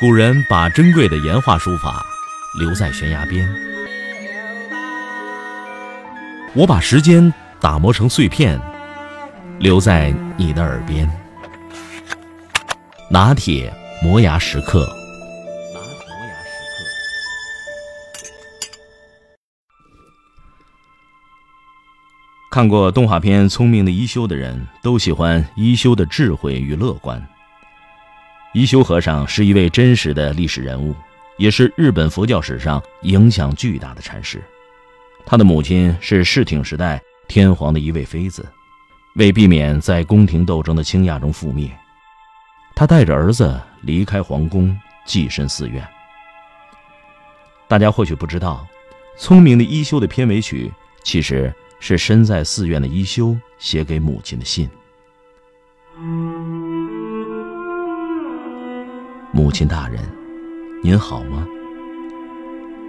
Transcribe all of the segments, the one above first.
古人把珍贵的岩画书法留在悬崖边，我把时间打磨成碎片，留在你的耳边。拿铁磨牙时刻。看过动画片《聪明的一休》的人都喜欢一休的智慧与乐观。一休和尚是一位真实的历史人物，也是日本佛教史上影响巨大的禅师。他的母亲是室町时代天皇的一位妃子，为避免在宫廷斗争的倾轧中覆灭，他带着儿子离开皇宫，寄身寺院。大家或许不知道，《聪明的一休》的片尾曲其实是身在寺院的一休写给母亲的信。母亲大人，您好吗？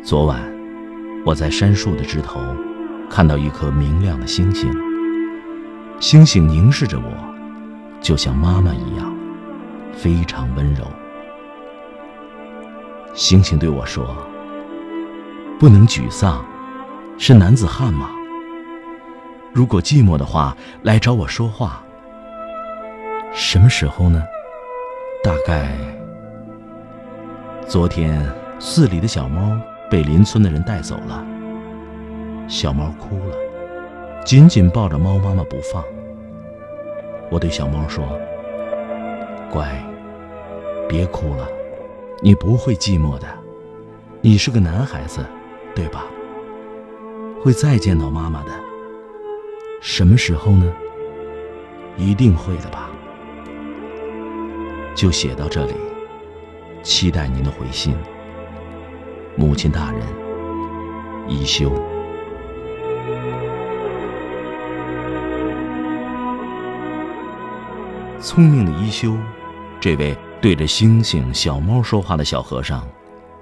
昨晚我在杉树的枝头看到一颗明亮的星星，星星凝视着我，就像妈妈一样，非常温柔。星星对我说：“不能沮丧，是男子汉吗？如果寂寞的话，来找我说话。什么时候呢？大概……”昨天，寺里的小猫被邻村的人带走了。小猫哭了，紧紧抱着猫妈妈不放。我对小猫说：“乖，别哭了，你不会寂寞的。你是个男孩子，对吧？会再见到妈妈的。什么时候呢？一定会的吧。”就写到这里。期待您的回信，母亲大人，一休。聪明的一休，这位对着星星、小猫说话的小和尚，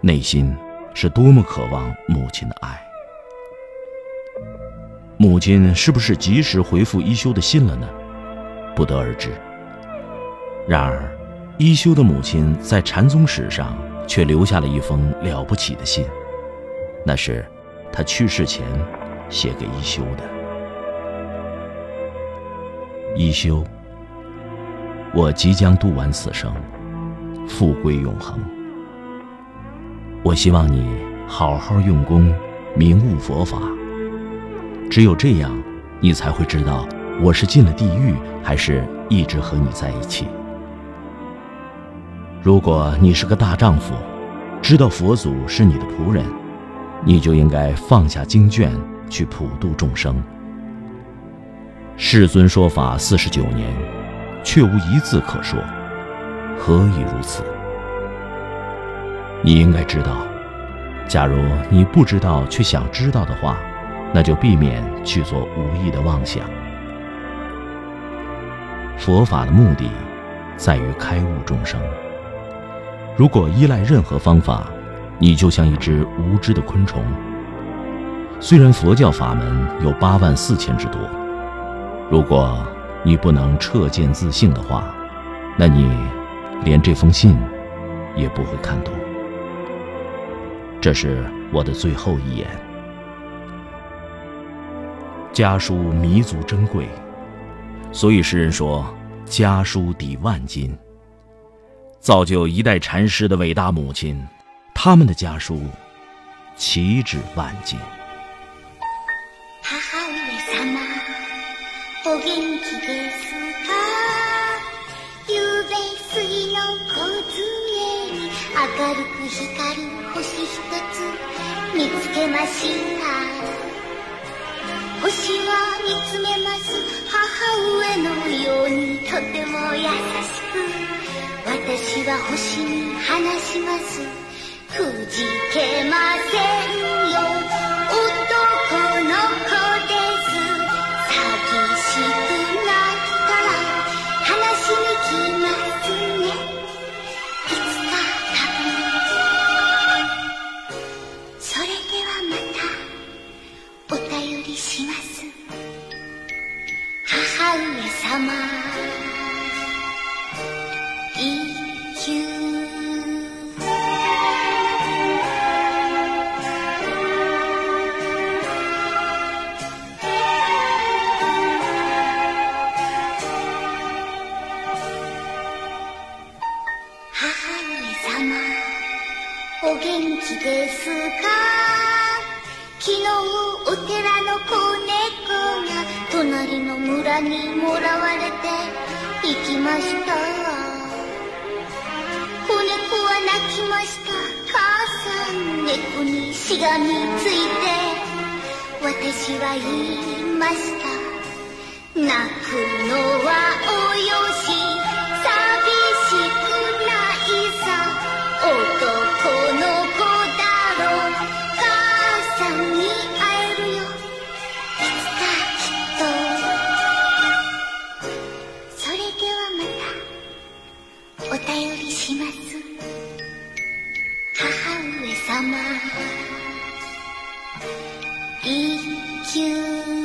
内心是多么渴望母亲的爱。母亲是不是及时回复一休的信了呢？不得而知。然而。一休的母亲在禅宗史上却留下了一封了不起的信，那是他去世前写给一休的。一休，我即将度完此生，复归永恒。我希望你好好用功，明悟佛法。只有这样，你才会知道我是进了地狱，还是一直和你在一起。如果你是个大丈夫，知道佛祖是你的仆人，你就应该放下经卷，去普度众生。世尊说法四十九年，却无一字可说，何以如此？你应该知道，假如你不知道却想知道的话，那就避免去做无意的妄想。佛法的目的，在于开悟众生。如果依赖任何方法，你就像一只无知的昆虫。虽然佛教法门有八万四千之多，如果你不能彻见自性的话，那你连这封信也不会看懂。这是我的最后一言。家书弥足珍贵，所以诗人说：“家书抵万金。”造就一代禅师的伟大母亲，他们的家书岂止万金。母上お元気ですか？ゆうべ水の小杖に明るく光る星一つ見つけました。星は 私は星に話します。くじけませんよ。お元気ですか？昨日お寺の子猫が隣の村にもらわれて行きました。子猫は泣きました。母さん猫にしがみついて私は言いました。泣くのはおよし妈妈，一九。